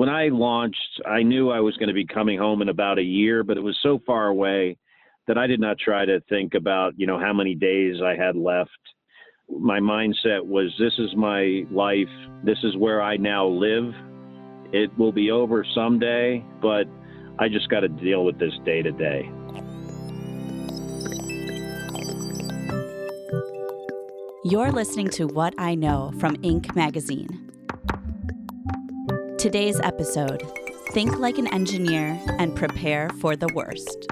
when I launched, I knew I was going to be coming home in about a year, but it was so far away that I did not try to think about, you know, how many days I had left. My mindset was this is my life. This is where I now live. It will be over someday, but I just got to deal with this day to day. You're listening to What I Know from Inc. magazine. Today's episode Think like an engineer and prepare for the worst.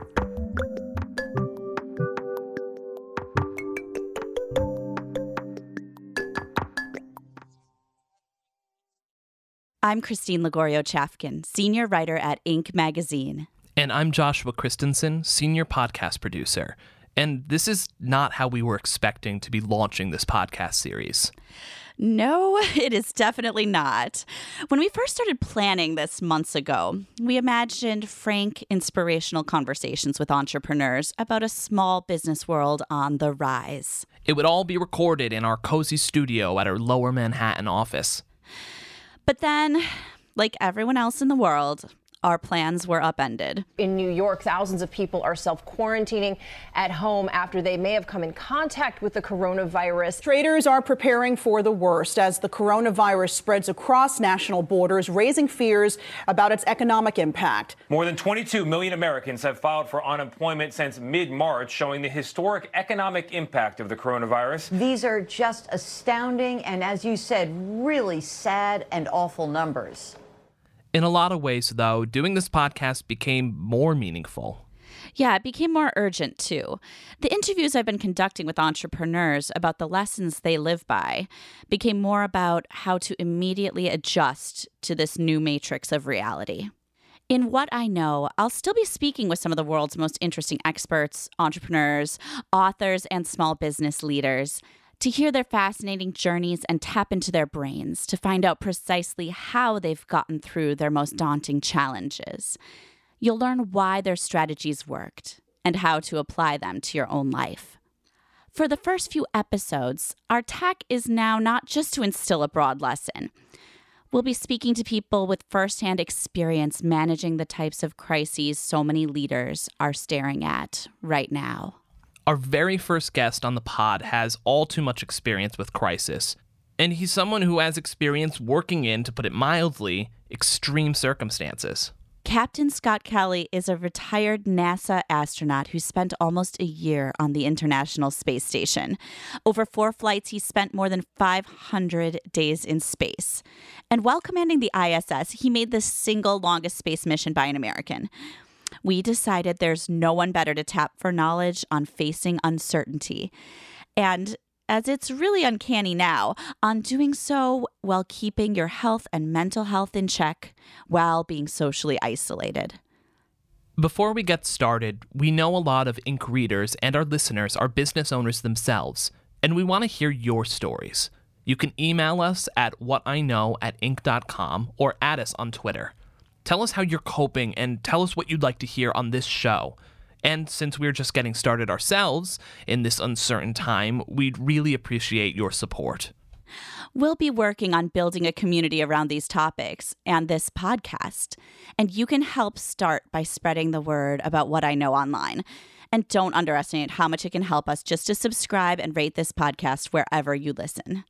I'm Christine Lagorio Chafkin, senior writer at Inc. magazine. And I'm Joshua Christensen, senior podcast producer. And this is not how we were expecting to be launching this podcast series. No, it is definitely not. When we first started planning this months ago, we imagined frank, inspirational conversations with entrepreneurs about a small business world on the rise. It would all be recorded in our cozy studio at our lower Manhattan office. But then, like everyone else in the world, our plans were upended. In New York, thousands of people are self quarantining at home after they may have come in contact with the coronavirus. Traders are preparing for the worst as the coronavirus spreads across national borders, raising fears about its economic impact. More than 22 million Americans have filed for unemployment since mid March, showing the historic economic impact of the coronavirus. These are just astounding and, as you said, really sad and awful numbers. In a lot of ways, though, doing this podcast became more meaningful. Yeah, it became more urgent too. The interviews I've been conducting with entrepreneurs about the lessons they live by became more about how to immediately adjust to this new matrix of reality. In what I know, I'll still be speaking with some of the world's most interesting experts, entrepreneurs, authors, and small business leaders to hear their fascinating journeys and tap into their brains to find out precisely how they've gotten through their most daunting challenges. You'll learn why their strategies worked and how to apply them to your own life. For the first few episodes, our tack is now not just to instill a broad lesson. We'll be speaking to people with firsthand experience managing the types of crises so many leaders are staring at right now. Our very first guest on the pod has all too much experience with crisis, and he's someone who has experience working in, to put it mildly, extreme circumstances. Captain Scott Kelly is a retired NASA astronaut who spent almost a year on the International Space Station. Over four flights, he spent more than 500 days in space. And while commanding the ISS, he made the single longest space mission by an American we decided there's no one better to tap for knowledge on facing uncertainty. And as it's really uncanny now, on doing so while keeping your health and mental health in check while being socially isolated. Before we get started, we know a lot of Inc. readers and our listeners are business owners themselves, and we want to hear your stories. You can email us at whatiknow at or add us on Twitter. Tell us how you're coping and tell us what you'd like to hear on this show. And since we're just getting started ourselves in this uncertain time, we'd really appreciate your support. We'll be working on building a community around these topics and this podcast. And you can help start by spreading the word about what I know online. And don't underestimate how much it can help us just to subscribe and rate this podcast wherever you listen.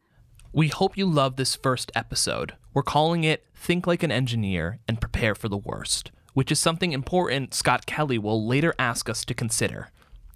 We hope you love this first episode. We're calling it Think Like an Engineer and Prepare for the Worst, which is something important Scott Kelly will later ask us to consider.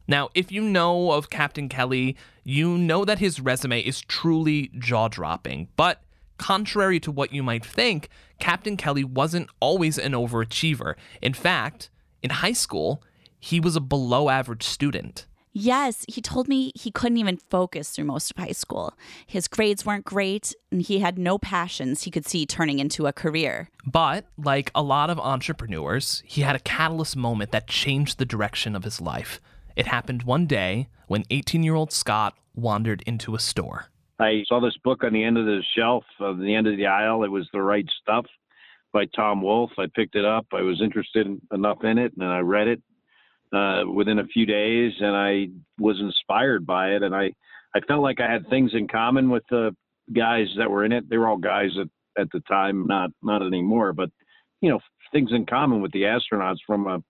Now, if you know of Captain Kelly, you know that his resume is truly jaw dropping, but contrary to what you might think, Captain Kelly wasn't always an overachiever. In fact, in high school, he was a below average student. Yes, he told me he couldn't even focus through most of high school. His grades weren't great, and he had no passions he could see turning into a career. But, like a lot of entrepreneurs, he had a catalyst moment that changed the direction of his life. It happened one day when 18 year old Scott wandered into a store. I saw this book on the end of the shelf, on the end of the aisle. It was The Right Stuff by Tom Wolfe. I picked it up. I was interested enough in it, and I read it uh, within a few days, and I was inspired by it, and I I felt like I had things in common with the guys that were in it. They were all guys at at the time, not not anymore, but you know, things in common with the astronauts from a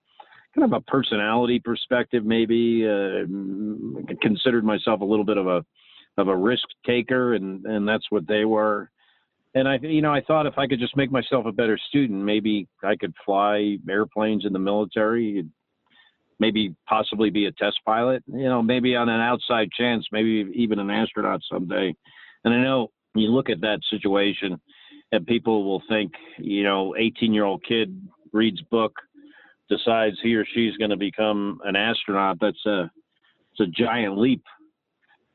kind of a personality perspective. Maybe uh, considered myself a little bit of a of a risk taker, and and that's what they were. And I, you know, I thought if I could just make myself a better student, maybe I could fly airplanes in the military, maybe possibly be a test pilot. You know, maybe on an outside chance, maybe even an astronaut someday. And I know you look at that situation, and people will think, you know, 18 year old kid reads book, decides he or she's going to become an astronaut. That's a it's a giant leap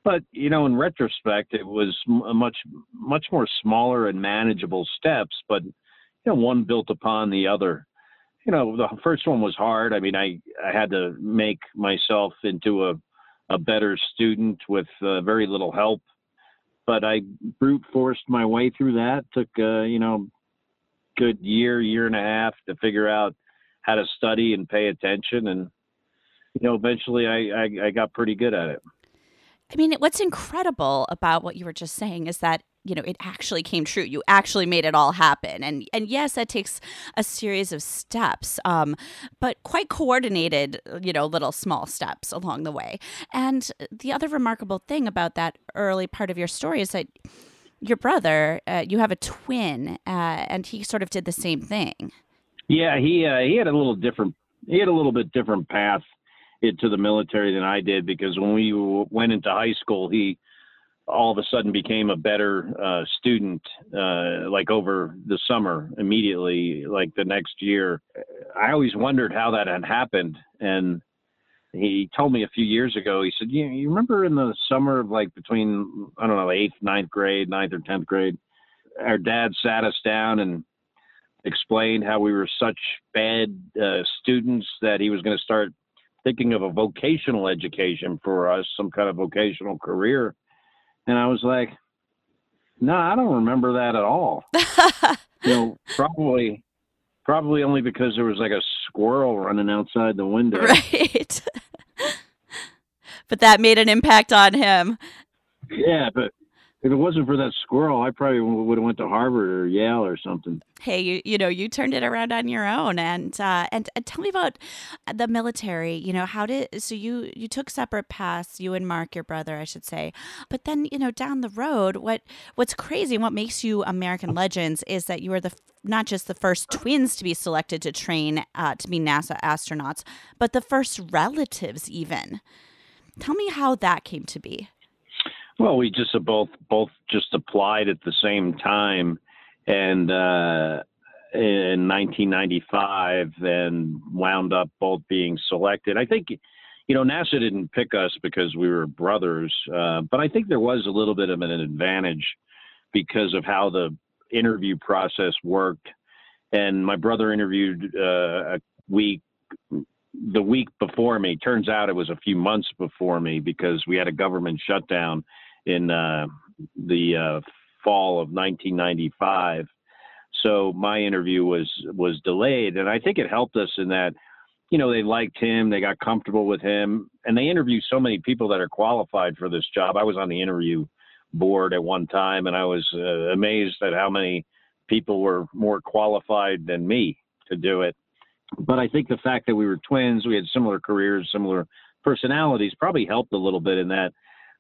but you know, in retrospect, it was a much much more smaller and manageable steps. But you know, one built upon the other. You know, the first one was hard. I mean, I I had to make myself into a a better student with uh, very little help. But I brute forced my way through that. Took uh, you know, good year, year and a half to figure out how to study and pay attention, and you know, eventually I, I, I got pretty good at it. I mean, what's incredible about what you were just saying is that you know it actually came true. You actually made it all happen, and and yes, that takes a series of steps, um, but quite coordinated. You know, little small steps along the way. And the other remarkable thing about that early part of your story is that your brother, uh, you have a twin, uh, and he sort of did the same thing. Yeah, he uh, he had a little different. He had a little bit different path into the military than I did because when we went into high school, he all of a sudden became a better uh, student, uh, like over the summer immediately, like the next year. I always wondered how that had happened. And he told me a few years ago, he said, you, you remember in the summer of like between, I don't know, eighth, ninth grade, ninth or 10th grade, our dad sat us down and explained how we were such bad uh, students that he was going to start thinking of a vocational education for us, some kind of vocational career. And I was like, no, I don't remember that at all. you know, probably, probably only because there was like a squirrel running outside the window. Right. but that made an impact on him. Yeah, but if it wasn't for that squirrel, I probably would have went to Harvard or Yale or something. Hey, you you know you turned it around on your own, and uh, and, and tell me about the military. You know how did so you you took separate paths, you and Mark, your brother, I should say, but then you know down the road, what what's crazy and what makes you American legends is that you are the not just the first twins to be selected to train uh, to be NASA astronauts, but the first relatives even. Tell me how that came to be. Well, we just both both just applied at the same time, and uh, in 1995, and wound up both being selected. I think, you know, NASA didn't pick us because we were brothers, uh, but I think there was a little bit of an advantage because of how the interview process worked. And my brother interviewed uh, a week the week before me. Turns out it was a few months before me because we had a government shutdown in uh, the uh, fall of 1995. So my interview was was delayed, and I think it helped us in that, you know, they liked him, they got comfortable with him, and they interview so many people that are qualified for this job. I was on the interview board at one time, and I was uh, amazed at how many people were more qualified than me to do it. But I think the fact that we were twins, we had similar careers, similar personalities, probably helped a little bit in that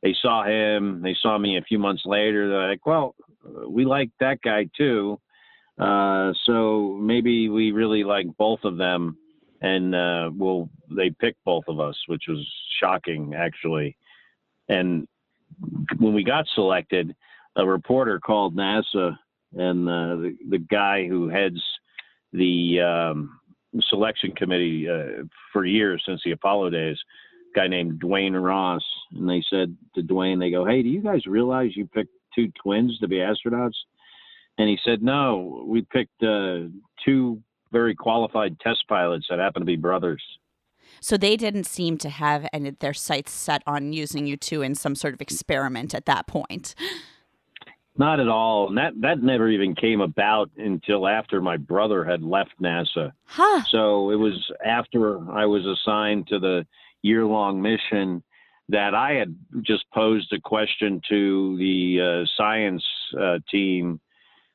they saw him. They saw me a few months later. They're like, well, we like that guy too. Uh, so maybe we really like both of them, and uh, well, they picked both of us, which was shocking actually. And when we got selected, a reporter called NASA, and uh, the the guy who heads the um, selection committee uh, for years since the Apollo days guy named Duane Ross, and they said to Duane, they go, "Hey, do you guys realize you picked two twins to be astronauts?" And he said, "No, we picked uh, two very qualified test pilots that happen to be brothers." So they didn't seem to have any their sights set on using you two in some sort of experiment at that point. Not at all. And that, that never even came about until after my brother had left NASA. Huh. So it was after I was assigned to the year long mission that I had just posed a question to the uh, science uh, team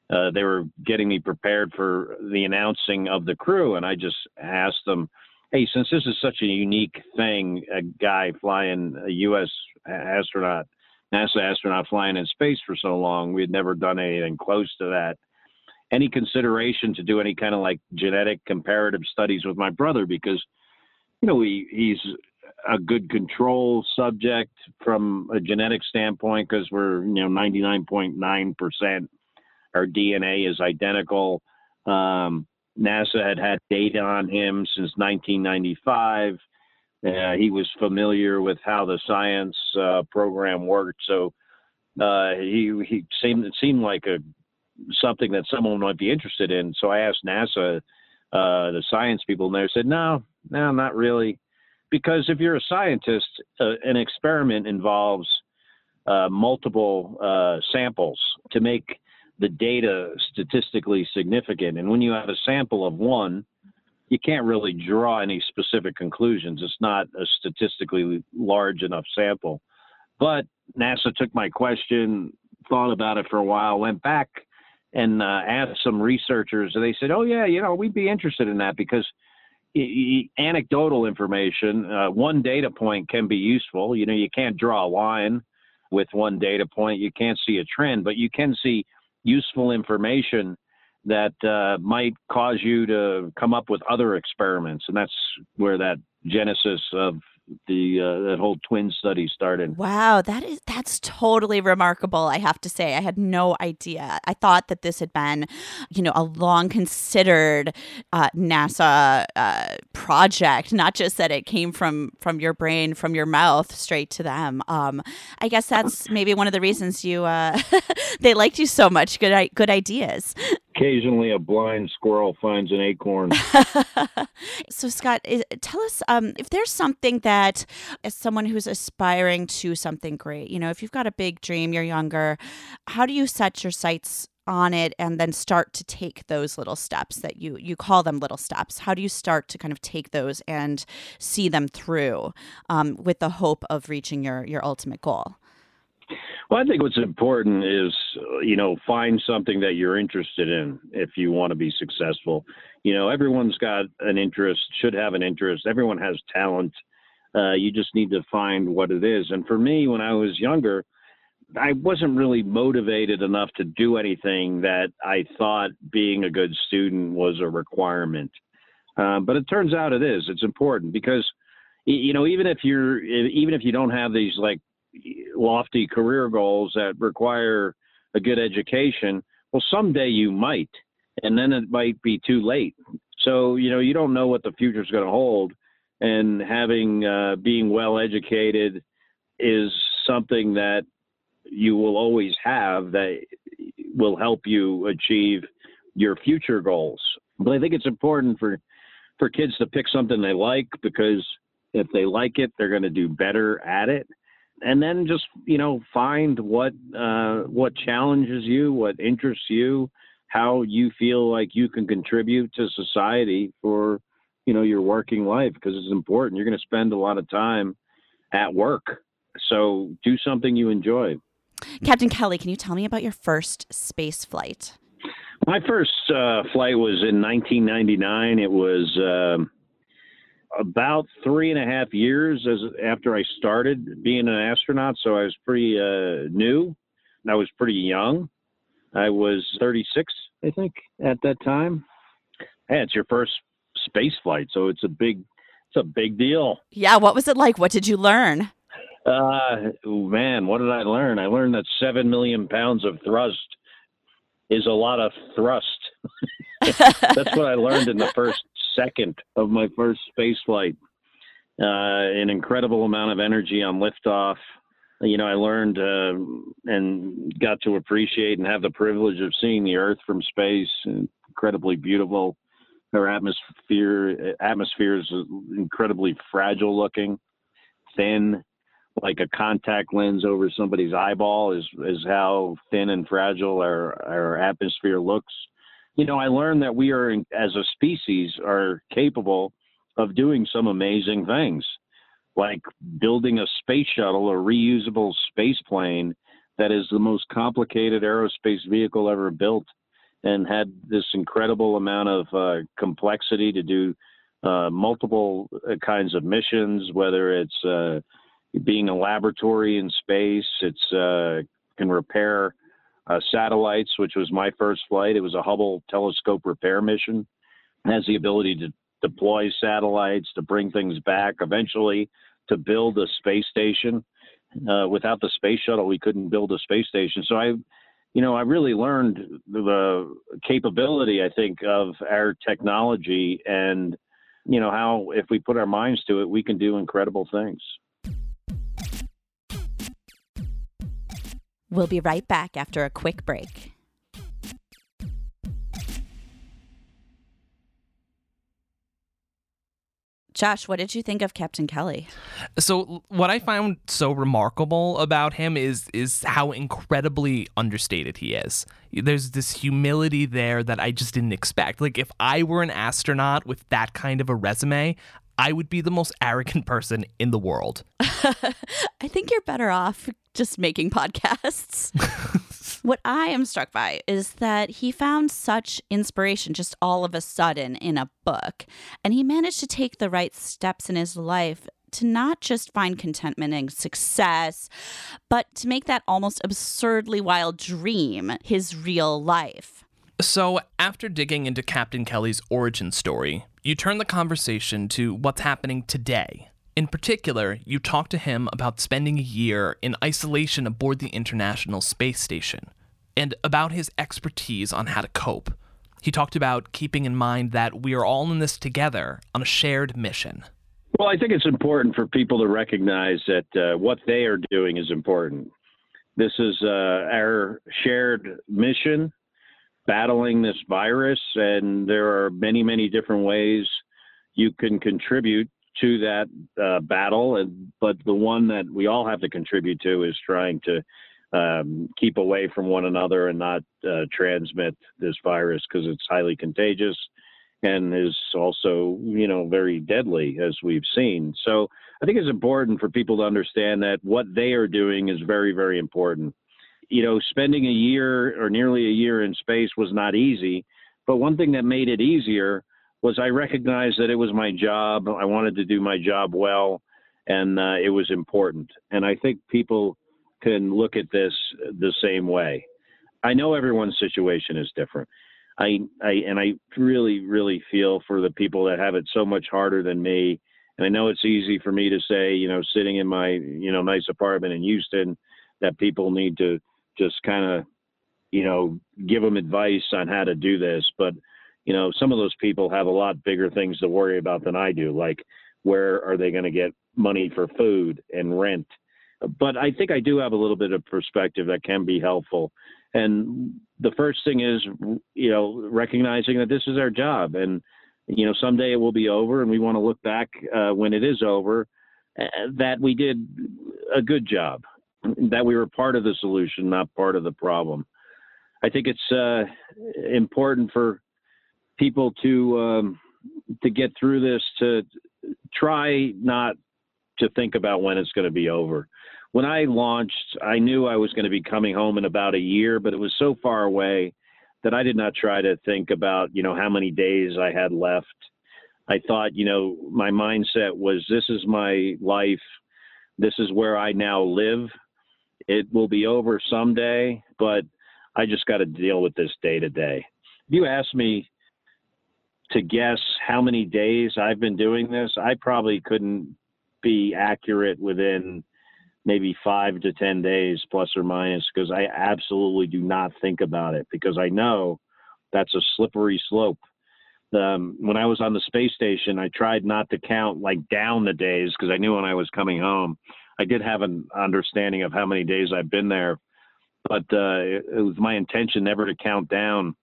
uh, they were getting me prepared for the announcing of the crew, and I just asked them, "Hey, since this is such a unique thing, a guy flying a U.S. astronaut, NASA astronaut flying in space for so long, we had never done anything close to that." Any consideration to do any kind of like genetic comparative studies with my brother because, you know, he, he's a good control subject from a genetic standpoint because we're you know 99.9 percent our DNA is identical. Um, NASA had had data on him since 1995. Uh, he was familiar with how the science uh, program worked, so uh, he he seemed it seemed like a something that someone might be interested in. So I asked NASA, uh, the science people, and they said, "No, no, not really." Because if you're a scientist, uh, an experiment involves uh, multiple uh, samples to make the data statistically significant. And when you have a sample of one, you can't really draw any specific conclusions. It's not a statistically large enough sample. But NASA took my question, thought about it for a while, went back and uh, asked some researchers, and they said, "Oh yeah, you know, we'd be interested in that because." Anecdotal information, uh, one data point can be useful. You know, you can't draw a line with one data point. You can't see a trend, but you can see useful information that uh, might cause you to come up with other experiments. And that's where that genesis of the uh, that whole twin study started. Wow, that is that's totally remarkable. I have to say, I had no idea. I thought that this had been, you know, a long considered uh, NASA uh, project, not just that it came from from your brain, from your mouth, straight to them. Um, I guess that's maybe one of the reasons you uh, they liked you so much. Good good ideas. Occasionally, a blind squirrel finds an acorn. so, Scott, tell us um, if there's something that, as someone who's aspiring to something great, you know, if you've got a big dream, you're younger, how do you set your sights on it and then start to take those little steps that you you call them little steps how do you start to kind of take those and see them through um, with the hope of reaching your your ultimate goal well, I think what's important is, you know, find something that you're interested in if you want to be successful. You know, everyone's got an interest, should have an interest. Everyone has talent. Uh, you just need to find what it is. And for me, when I was younger, I wasn't really motivated enough to do anything that I thought being a good student was a requirement. Uh, but it turns out it is. It's important because, you know, even if you're, even if you don't have these like lofty career goals that require a good education, well, someday you might, and then it might be too late. So, you know, you don't know what the future is going to hold. And having, uh, being well educated is something that you will always have that will help you achieve your future goals. But I think it's important for, for kids to pick something they like because if they like it, they're going to do better at it and then just you know find what uh, what challenges you, what interests you, how you feel like you can contribute to society for you know your working life because it's important. You're going to spend a lot of time at work, so do something you enjoy. Captain Kelly, can you tell me about your first space flight? My first uh, flight was in 1999. It was. Uh, about three and a half years as after I started being an astronaut, so I was pretty uh, new. I was pretty young. I was 36, I think, at that time. Hey, it's your first space flight, so it's a big, it's a big deal. Yeah, what was it like? What did you learn? Uh, man, what did I learn? I learned that seven million pounds of thrust is a lot of thrust. That's what I learned in the first second of my first space flight. Uh, an incredible amount of energy on liftoff. You know, I learned uh, and got to appreciate and have the privilege of seeing the Earth from space. Incredibly beautiful. Our atmosphere atmosphere is incredibly fragile looking, thin, like a contact lens over somebody's eyeball is is how thin and fragile our our atmosphere looks you know, I learned that we are, as a species, are capable of doing some amazing things, like building a space shuttle, a reusable space plane that is the most complicated aerospace vehicle ever built. and had this incredible amount of uh, complexity to do uh, multiple uh, kinds of missions, whether it's uh, being a laboratory in space, it's uh, can repair uh, satellites, which was my first flight. It was a Hubble telescope repair mission. It has the ability to deploy satellites, to bring things back, eventually to build a space station. Uh, without the space shuttle, we couldn't build a space station. So I, you know, I really learned the capability, I think, of our technology and, you know, how if we put our minds to it, we can do incredible things. We'll be right back after a quick break. Josh, what did you think of Captain Kelly? So what I found so remarkable about him is is how incredibly understated he is. There's this humility there that I just didn't expect. Like if I were an astronaut with that kind of a resume, I would be the most arrogant person in the world. I think you're better off just making podcasts. what I am struck by is that he found such inspiration just all of a sudden in a book, and he managed to take the right steps in his life to not just find contentment and success, but to make that almost absurdly wild dream his real life. So, after digging into Captain Kelly's origin story, you turn the conversation to what's happening today. In particular, you talk to him about spending a year in isolation aboard the International Space Station and about his expertise on how to cope. He talked about keeping in mind that we are all in this together on a shared mission. Well, I think it's important for people to recognize that uh, what they are doing is important. This is uh, our shared mission battling this virus, and there are many, many different ways you can contribute to that uh, battle. And but the one that we all have to contribute to is trying to um, keep away from one another and not uh, transmit this virus because it's highly contagious and is also, you know, very deadly as we've seen. So I think it's important for people to understand that what they are doing is very, very important you know, spending a year or nearly a year in space was not easy. But one thing that made it easier was I recognized that it was my job. I wanted to do my job well, and uh, it was important. And I think people can look at this the same way. I know everyone's situation is different. I, I and I really, really feel for the people that have it so much harder than me. And I know it's easy for me to say, you know, sitting in my, you know, nice apartment in Houston, that people need to just kind of, you know, give them advice on how to do this. But, you know, some of those people have a lot bigger things to worry about than I do, like where are they going to get money for food and rent. But I think I do have a little bit of perspective that can be helpful. And the first thing is, you know, recognizing that this is our job, and you know, someday it will be over, and we want to look back uh, when it is over uh, that we did a good job that we were part of the solution, not part of the problem. I think it's uh, important for people to um, to get through this to try not to think about when it's going to be over. When I launched, I knew I was going to be coming home in about a year, but it was so far away that I did not try to think about, you know, how many days I had left. I thought, you know, my mindset was this is my life. This is where I now live. It will be over someday, but I just got to deal with this day to day. If you ask me to guess how many days I've been doing this, I probably couldn't be accurate within maybe five to 10 days, plus or minus, because I absolutely do not think about it because I know that's a slippery slope. Um, when I was on the space station, I tried not to count like down the days because I knew when I was coming home. I did have an understanding of how many days I've been there, but uh, it, it was my intention never to count down.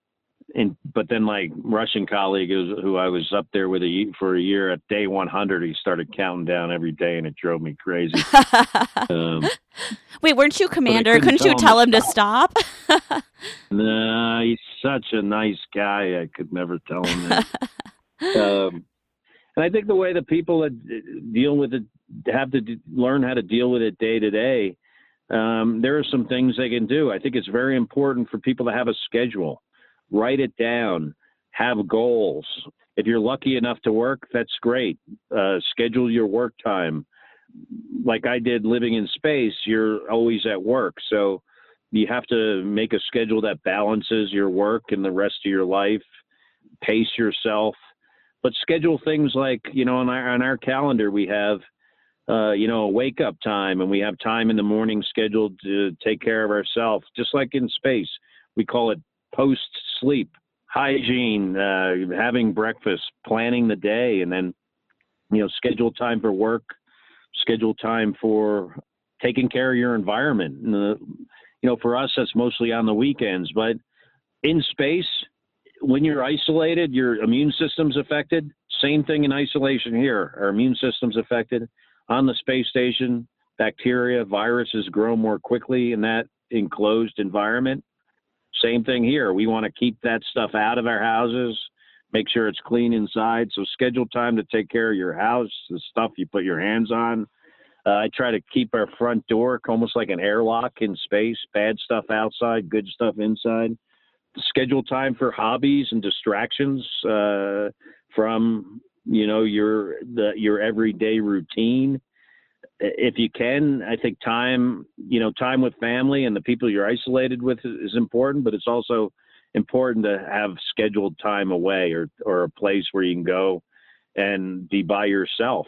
And but then my Russian colleague, who I was up there with a, for a year, at day 100, he started counting down every day, and it drove me crazy. um, Wait, weren't you commander? Couldn't, couldn't you tell him to stop? nah, he's such a nice guy. I could never tell him that. um, and I think the way the people that deal with it have to learn how to deal with it day to day. Um, there are some things they can do. I think it's very important for people to have a schedule. Write it down, have goals. If you're lucky enough to work, that's great. Uh, schedule your work time. Like I did living in space, you're always at work. So you have to make a schedule that balances your work and the rest of your life, pace yourself. But schedule things like, you know, on our, on our calendar, we have, uh, you know, a wake up time and we have time in the morning scheduled to take care of ourselves, just like in space. We call it post sleep hygiene, uh, having breakfast, planning the day, and then, you know, schedule time for work, schedule time for taking care of your environment. And, uh, you know, for us, that's mostly on the weekends. But in space, when you're isolated, your immune system's affected. Same thing in isolation here. Our immune system's affected. On the space station, bacteria, viruses grow more quickly in that enclosed environment. Same thing here. We want to keep that stuff out of our houses, make sure it's clean inside. So schedule time to take care of your house, the stuff you put your hands on. Uh, I try to keep our front door almost like an airlock in space, bad stuff outside, good stuff inside. Schedule time for hobbies and distractions uh, from you know your the your everyday routine if you can, I think time, you know, time with family and the people you're isolated with is important, but it's also important to have scheduled time away or, or a place where you can go and be by yourself.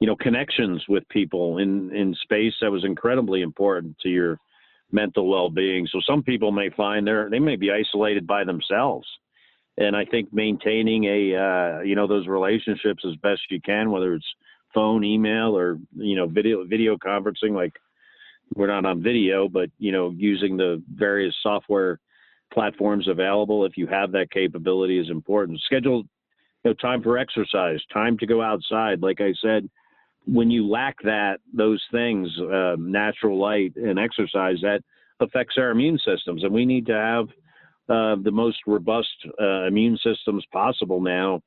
You know, connections with people in, in space that was incredibly important to your mental well-being. So some people may find they're, they may be isolated by themselves. And I think maintaining a, uh, you know, those relationships as best you can, whether it's phone, email, or you know, video video conferencing. Like we're not on video, but you know, using the various software platforms available if you have that capability is important. Schedule you know, time for exercise, time to go outside. Like I said, when you lack that, those things, uh, natural light and exercise, that affects our immune systems, and we need to have uh, the most robust uh, immune systems possible now.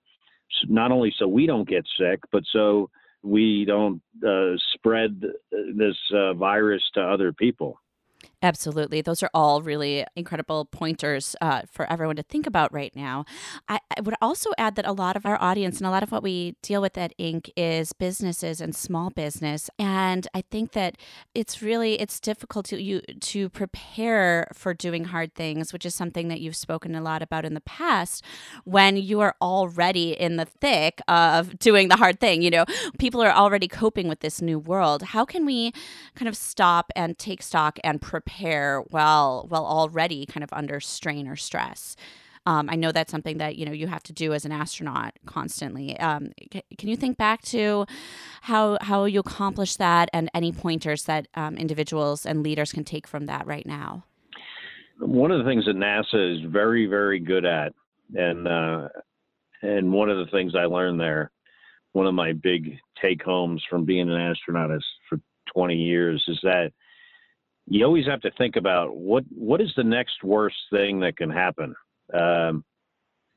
Not only so we don't get sick, but so we don't uh, spread this uh, virus to other people. Absolutely. Those are all really incredible pointers uh, for everyone to think about right now. I, I, would also add that a lot of our audience and a lot of what we deal with at Inc. is businesses and small business. And I think that it's really it's difficult to you to prepare for doing hard things, which is something that you've spoken a lot about in the past when you are already in the thick of doing the hard thing. You know, people are already coping with this new world. How can we kind of stop and take stock and prepare? Prepare while while already kind of under strain or stress. Um, I know that's something that you know you have to do as an astronaut constantly. Um, c- can you think back to how how you accomplish that, and any pointers that um, individuals and leaders can take from that right now? One of the things that NASA is very very good at, and uh, and one of the things I learned there, one of my big take homes from being an astronaut for 20 years, is that you always have to think about what what is the next worst thing that can happen, um,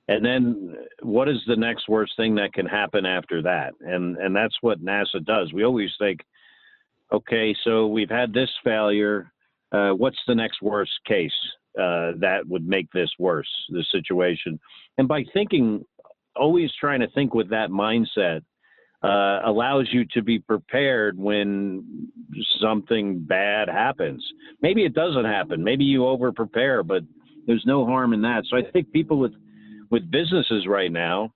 and then what is the next worst thing that can happen after that, and and that's what NASA does. We always think, okay, so we've had this failure. Uh, what's the next worst case uh, that would make this worse, the situation? And by thinking, always trying to think with that mindset, uh, allows you to be prepared when something bad happens. Maybe it doesn't happen. Maybe you over prepare, but there's no harm in that. So I think people with with businesses right now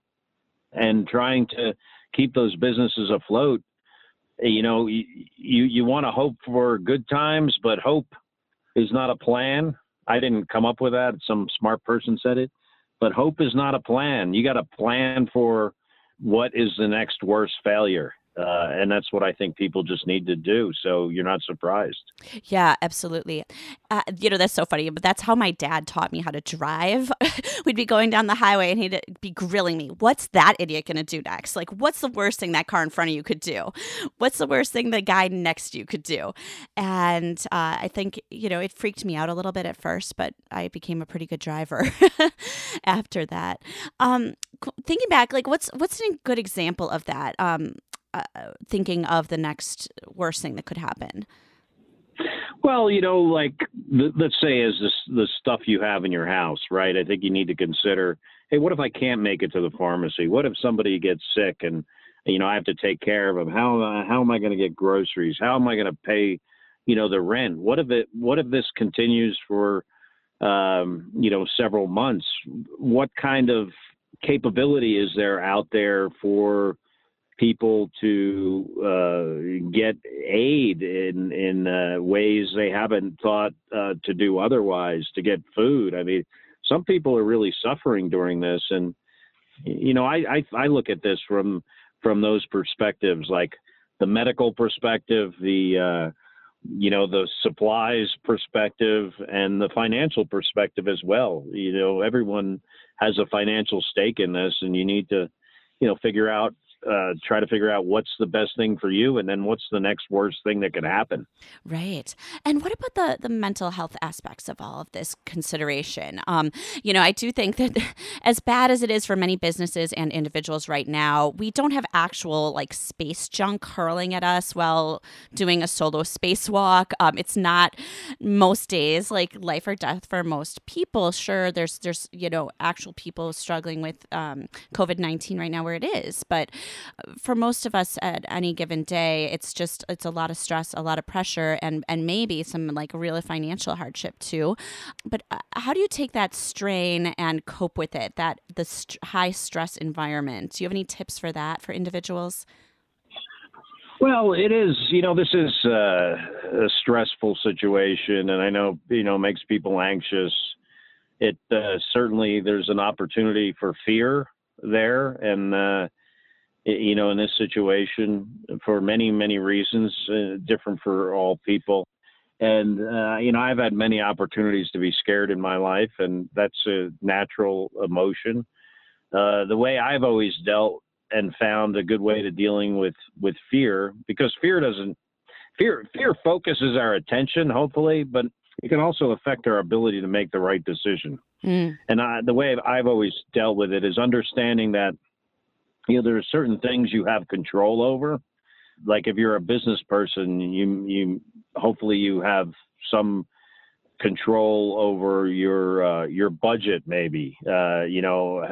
and trying to keep those businesses afloat, you know, you you, you want to hope for good times, but hope is not a plan. I didn't come up with that. Some smart person said it. But hope is not a plan. You got to plan for what is the next worst failure uh, and that's what I think people just need to do. So you're not surprised. Yeah, absolutely. Uh, you know, that's so funny, but that's how my dad taught me how to drive. We'd be going down the highway and he'd be grilling me. What's that idiot going to do next? Like, what's the worst thing that car in front of you could do? What's the worst thing the guy next to you could do? And uh, I think, you know, it freaked me out a little bit at first, but I became a pretty good driver after that. Um, thinking back, like, what's what's a good example of that? Um, uh, thinking of the next worst thing that could happen? Well, you know, like the, let's say is this the stuff you have in your house, right? I think you need to consider, hey, what if I can't make it to the pharmacy? What if somebody gets sick and you know I have to take care of them? How how am I going to get groceries? How am I going to pay, you know, the rent? What if it what if this continues for um, you know several months? What kind of capability is there out there for people to uh, get aid in in uh, ways they haven't thought uh, to do otherwise to get food. I mean, some people are really suffering during this, and you know, I I, I look at this from from those perspectives, like the medical perspective, the uh, you know the supplies perspective, and the financial perspective as well. You know, everyone has a financial stake in this, and you need to you know figure out uh, try to figure out what's the best thing for you and then what's the next worst thing that could happen. Right. And what about the the mental health aspects of all of this consideration? Um, you know i do think that as bad as it is for many businesses and individuals right now we don't have actual like space junk hurling at us while doing a solo spacewalk um, it's not most days like life or death for most people. Sure there's there's you know actual people struggling with um, covid-19 right now where it is but for most of us at any given day, it's just it's a lot of stress, a lot of pressure, and and maybe some like real financial hardship too. But uh, how do you take that strain and cope with it? That the st- high stress environment. Do you have any tips for that for individuals? Well, it is. You know, this is uh, a stressful situation, and I know you know makes people anxious. It uh, certainly there's an opportunity for fear there, and uh, you know, in this situation for many, many reasons, uh, different for all people. And, uh, you know, I've had many opportunities to be scared in my life, and that's a natural emotion. Uh, the way I've always dealt and found a good way to dealing with, with fear, because fear doesn't, fear, fear focuses our attention, hopefully, but it can also affect our ability to make the right decision. Mm. And I, the way I've always dealt with it is understanding that you know there are certain things you have control over. Like if you're a business person you you hopefully you have some control over your uh, your budget maybe uh, you know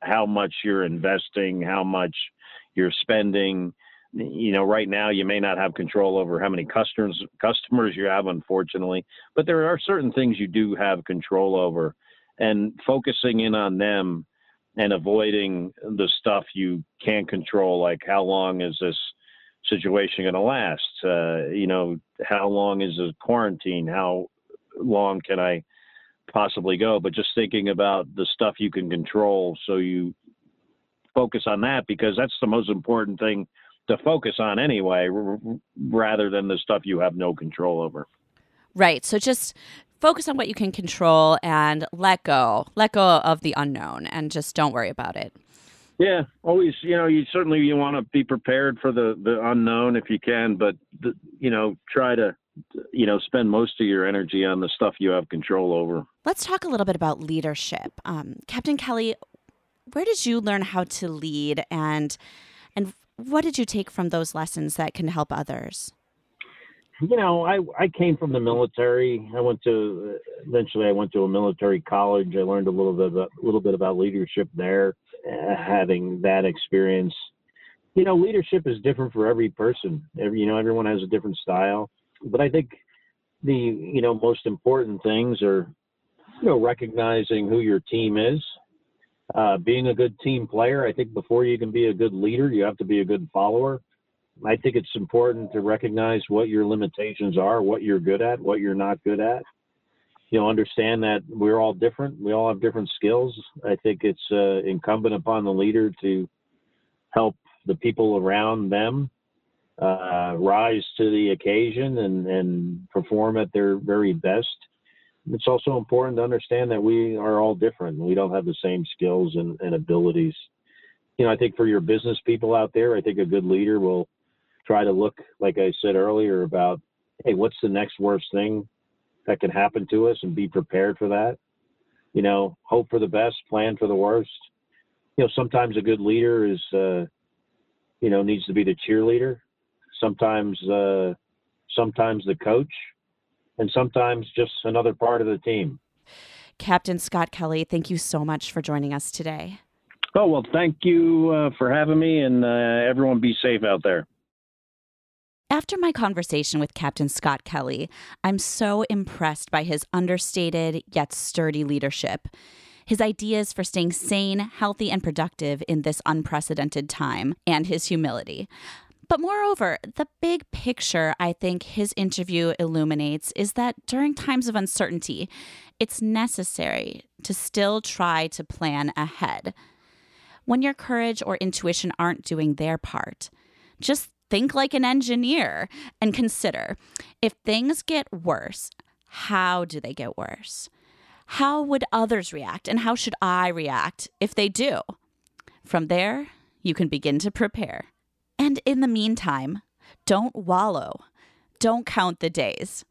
how much you're investing how much you're spending. You know right now you may not have control over how many customers customers you have unfortunately but there are certain things you do have control over and focusing in on them and avoiding the stuff you can't control, like how long is this situation going to last? Uh, you know, how long is the quarantine? How long can I possibly go? But just thinking about the stuff you can control, so you focus on that because that's the most important thing to focus on anyway, r- rather than the stuff you have no control over. Right. So just focus on what you can control and let go. Let go of the unknown and just don't worry about it. Yeah, always. You know, you certainly you want to be prepared for the the unknown if you can, but the, you know, try to you know spend most of your energy on the stuff you have control over. Let's talk a little bit about leadership, um, Captain Kelly. Where did you learn how to lead, and and what did you take from those lessons that can help others? You know, I I came from the military. I went to eventually I went to a military college. I learned a little bit about, a little bit about leadership there. Uh, having that experience, you know, leadership is different for every person. Every you know, everyone has a different style. But I think the you know most important things are you know recognizing who your team is, uh, being a good team player. I think before you can be a good leader, you have to be a good follower I think it's important to recognize what your limitations are, what you're good at, what you're not good at. You know, understand that we're all different. We all have different skills. I think it's uh, incumbent upon the leader to help the people around them uh, rise to the occasion and, and perform at their very best. It's also important to understand that we are all different. We don't have the same skills and, and abilities. You know, I think for your business people out there, I think a good leader will try to look, like I said earlier, about hey, what's the next worst thing that can happen to us and be prepared for that. You know, hope for the best, plan for the worst. You know, sometimes a good leader is, uh, you know, needs to be the cheerleader. Sometimes, uh, sometimes the coach. and sometimes just another part of the team. Captain Scott Kelly, thank you so much for joining us today. Oh, well, thank you uh, for having me, and uh, everyone be safe out there. After my conversation with Captain Scott Kelly, I'm so impressed by his understated yet sturdy leadership. His ideas for staying sane, healthy, and productive in this unprecedented time, and his humility. But moreover, the big picture I think his interview illuminates is that during times of uncertainty, it's necessary to still try to plan ahead. When your courage or intuition aren't doing their part, just think like an engineer and consider if things get worse, how do they get worse? How would others react and how should I react if they do? From there, you can begin to prepare. And in the meantime, don't wallow. Don't count the days.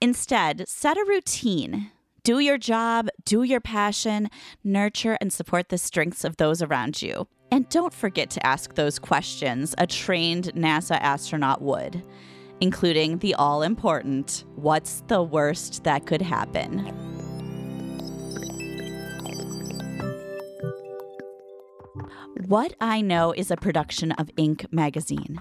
Instead, set a routine. Do your job, do your passion, nurture and support the strengths of those around you. And don't forget to ask those questions a trained NASA astronaut would, including the all important what's the worst that could happen? What I Know is a production of Inc. magazine.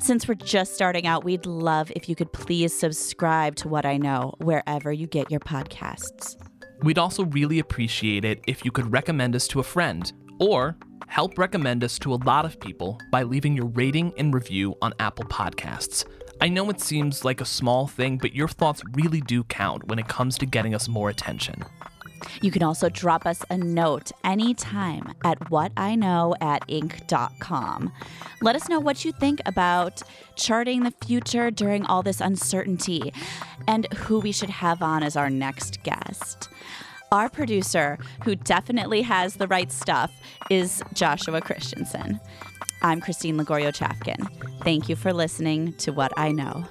Since we're just starting out, we'd love if you could please subscribe to What I Know wherever you get your podcasts. We'd also really appreciate it if you could recommend us to a friend or help recommend us to a lot of people by leaving your rating and review on Apple Podcasts. I know it seems like a small thing, but your thoughts really do count when it comes to getting us more attention. You can also drop us a note anytime at whatiknow at inc.com. Let us know what you think about charting the future during all this uncertainty and who we should have on as our next guest. Our producer, who definitely has the right stuff, is Joshua Christensen. I'm Christine Lagorio Chafkin. Thank you for listening to What I Know.